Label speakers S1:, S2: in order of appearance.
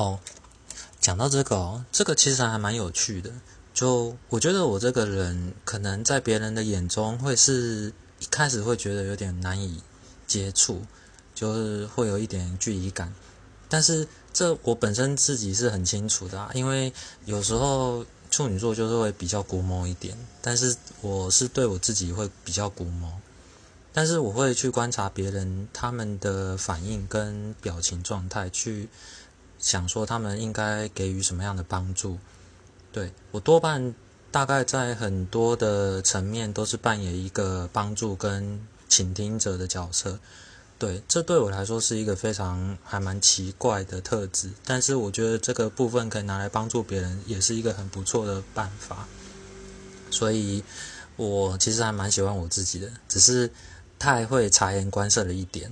S1: 哦，讲到这个哦，这个其实还蛮有趣的。就我觉得我这个人，可能在别人的眼中会是一开始会觉得有点难以接触，就是会有一点距离感。但是这我本身自己是很清楚的，因为有时候处女座就是会比较古摸一点，但是我是对我自己会比较古摸。但是我会去观察别人他们的反应跟表情状态，去想说他们应该给予什么样的帮助。对我多半大概在很多的层面都是扮演一个帮助跟倾听者的角色。对，这对我来说是一个非常还蛮奇怪的特质。但是我觉得这个部分可以拿来帮助别人，也是一个很不错的办法。所以我其实还蛮喜欢我自己的，只是。太会察言观色了一点。